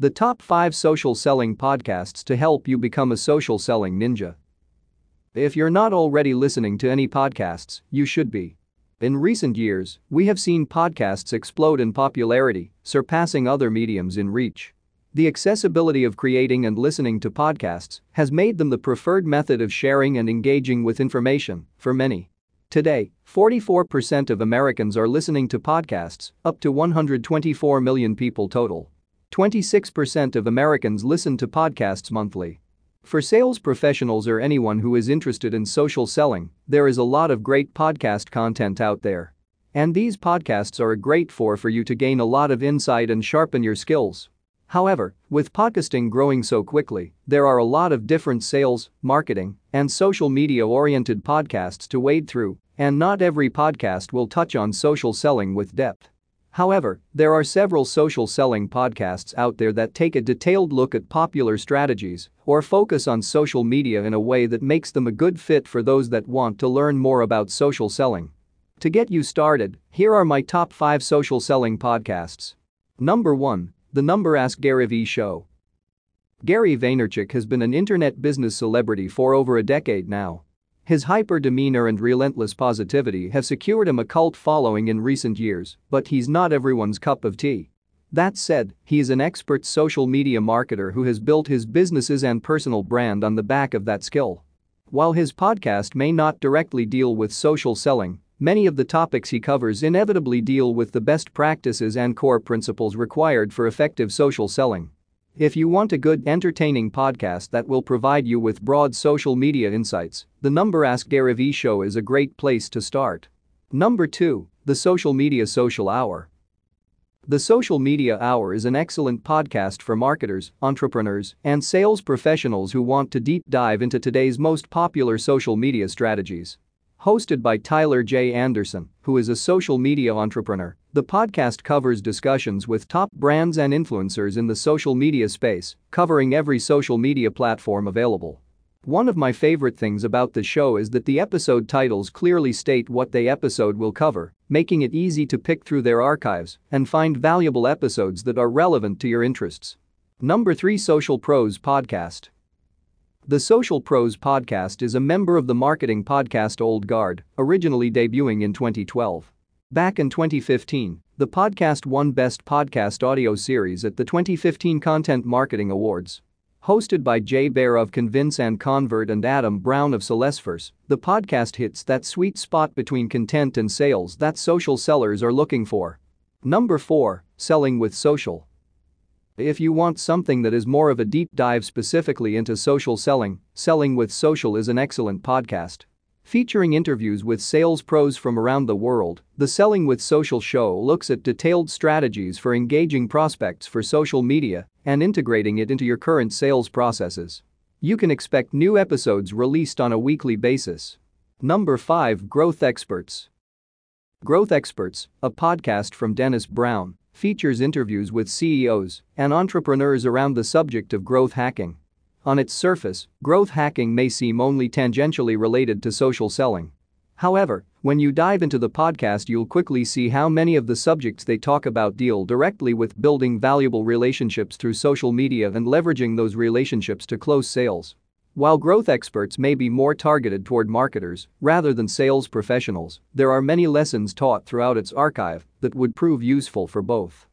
The top 5 social selling podcasts to help you become a social selling ninja. If you're not already listening to any podcasts, you should be. In recent years, we have seen podcasts explode in popularity, surpassing other mediums in reach. The accessibility of creating and listening to podcasts has made them the preferred method of sharing and engaging with information for many. Today, 44% of Americans are listening to podcasts, up to 124 million people total. 26% of Americans listen to podcasts monthly. For sales professionals or anyone who is interested in social selling, there is a lot of great podcast content out there. And these podcasts are a great for for you to gain a lot of insight and sharpen your skills. However, with podcasting growing so quickly, there are a lot of different sales, marketing, and social media oriented podcasts to wade through, and not every podcast will touch on social selling with depth. However, there are several social selling podcasts out there that take a detailed look at popular strategies or focus on social media in a way that makes them a good fit for those that want to learn more about social selling. To get you started, here are my top 5 social selling podcasts. Number 1 The Number Ask Gary Vee Show. Gary Vaynerchuk has been an internet business celebrity for over a decade now. His hyper demeanor and relentless positivity have secured him a cult following in recent years, but he's not everyone's cup of tea. That said, he is an expert social media marketer who has built his businesses and personal brand on the back of that skill. While his podcast may not directly deal with social selling, many of the topics he covers inevitably deal with the best practices and core principles required for effective social selling. If you want a good, entertaining podcast that will provide you with broad social media insights, the Number Ask Vee show is a great place to start. Number 2, The Social Media Social Hour. The Social Media Hour is an excellent podcast for marketers, entrepreneurs, and sales professionals who want to deep dive into today's most popular social media strategies. Hosted by Tyler J. Anderson, who is a social media entrepreneur, the podcast covers discussions with top brands and influencers in the social media space, covering every social media platform available. One of my favorite things about the show is that the episode titles clearly state what the episode will cover, making it easy to pick through their archives and find valuable episodes that are relevant to your interests. Number 3 Social Pros Podcast the Social Pros podcast is a member of the marketing podcast Old Guard, originally debuting in 2012. Back in 2015, the podcast won Best Podcast Audio Series at the 2015 Content Marketing Awards. Hosted by Jay Baer of Convince and Convert and Adam Brown of Salesforce, the podcast hits that sweet spot between content and sales that social sellers are looking for. Number 4, Selling with Social. If you want something that is more of a deep dive specifically into social selling, Selling with Social is an excellent podcast. Featuring interviews with sales pros from around the world, the Selling with Social show looks at detailed strategies for engaging prospects for social media and integrating it into your current sales processes. You can expect new episodes released on a weekly basis. Number 5 Growth Experts Growth Experts, a podcast from Dennis Brown, features interviews with CEOs and entrepreneurs around the subject of growth hacking. On its surface, growth hacking may seem only tangentially related to social selling. However, when you dive into the podcast, you'll quickly see how many of the subjects they talk about deal directly with building valuable relationships through social media and leveraging those relationships to close sales. While growth experts may be more targeted toward marketers rather than sales professionals, there are many lessons taught throughout its archive that would prove useful for both.